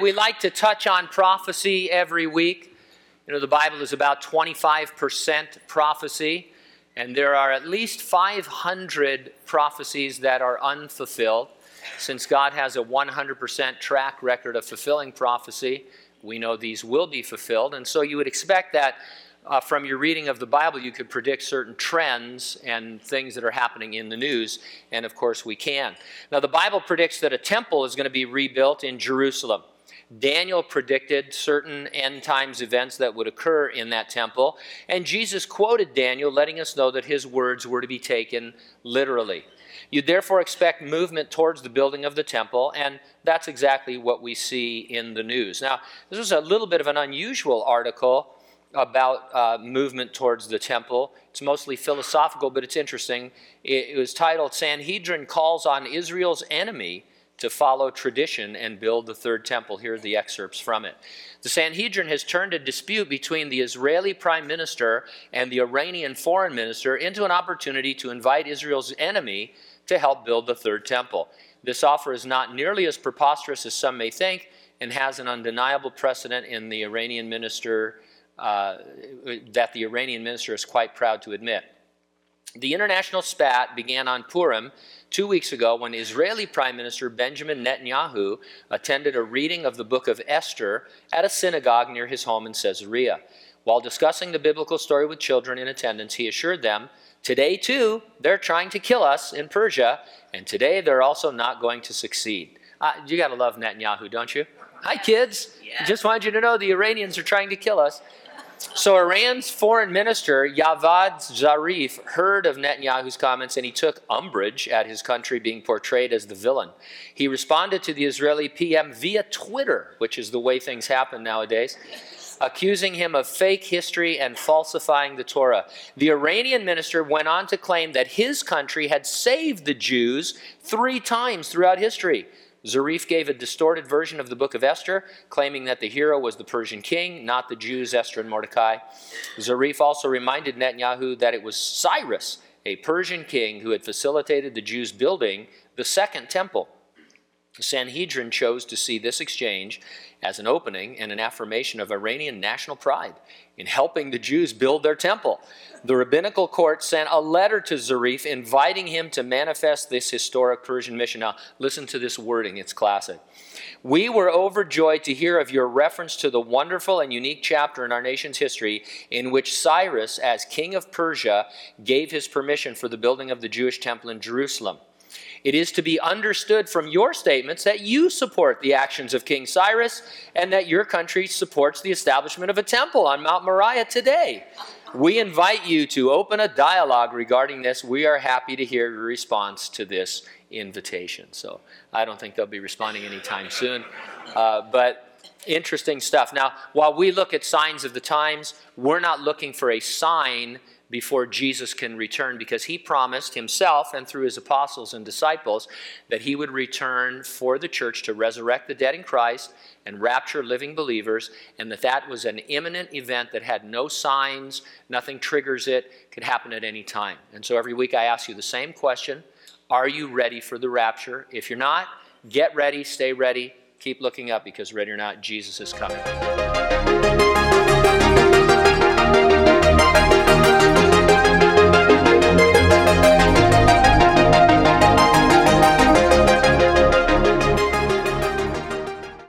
we like to touch on prophecy every week. You know, the Bible is about 25% prophecy, and there are at least 500 prophecies that are unfulfilled. Since God has a 100% track record of fulfilling prophecy, we know these will be fulfilled. And so you would expect that uh, from your reading of the Bible, you could predict certain trends and things that are happening in the news, and of course we can. Now, the Bible predicts that a temple is going to be rebuilt in Jerusalem. Daniel predicted certain end times events that would occur in that temple, and Jesus quoted Daniel, letting us know that his words were to be taken literally. You therefore expect movement towards the building of the temple, and that's exactly what we see in the news. Now, this was a little bit of an unusual article about uh, movement towards the temple. It's mostly philosophical, but it's interesting. It, it was titled Sanhedrin Calls on Israel's Enemy to Follow Tradition and Build the Third Temple. Here are the excerpts from it. The Sanhedrin has turned a dispute between the Israeli prime minister and the Iranian foreign minister into an opportunity to invite Israel's enemy to help build the third temple. This offer is not nearly as preposterous as some may think and has an undeniable precedent in the Iranian minister uh, that the Iranian minister is quite proud to admit. The international spat began on Purim two weeks ago when Israeli Prime Minister Benjamin Netanyahu attended a reading of the book of Esther at a synagogue near his home in Caesarea. While discussing the biblical story with children in attendance, he assured them, Today, too, they're trying to kill us in Persia, and today they're also not going to succeed. Uh, you got to love Netanyahu, don't you? Hi, kids. Yeah. Just wanted you to know the Iranians are trying to kill us. So Iran's foreign minister, Javad Zarif, heard of Netanyahu's comments and he took umbrage at his country being portrayed as the villain. He responded to the Israeli PM via Twitter, which is the way things happen nowadays, accusing him of fake history and falsifying the Torah. The Iranian minister went on to claim that his country had saved the Jews three times throughout history. Zarif gave a distorted version of the book of Esther, claiming that the hero was the Persian king, not the Jews, Esther and Mordecai. Zarif also reminded Netanyahu that it was Cyrus, a Persian king, who had facilitated the Jews building the second temple. The Sanhedrin chose to see this exchange as an opening and an affirmation of Iranian national pride in helping the Jews build their temple. The rabbinical court sent a letter to Zarif inviting him to manifest this historic Persian mission. Now, listen to this wording, it's classic. We were overjoyed to hear of your reference to the wonderful and unique chapter in our nation's history in which Cyrus, as king of Persia, gave his permission for the building of the Jewish temple in Jerusalem. It is to be understood from your statements that you support the actions of King Cyrus and that your country supports the establishment of a temple on Mount Moriah today. We invite you to open a dialogue regarding this. We are happy to hear your response to this invitation. So I don't think they'll be responding anytime soon. Uh, but interesting stuff. Now, while we look at signs of the times, we're not looking for a sign before Jesus can return because he promised himself and through his apostles and disciples that he would return for the church to resurrect the dead in Christ and rapture living believers and that that was an imminent event that had no signs, nothing triggers it, could happen at any time. And so every week I ask you the same question, are you ready for the rapture? If you're not, get ready, stay ready, keep looking up because ready or not Jesus is coming.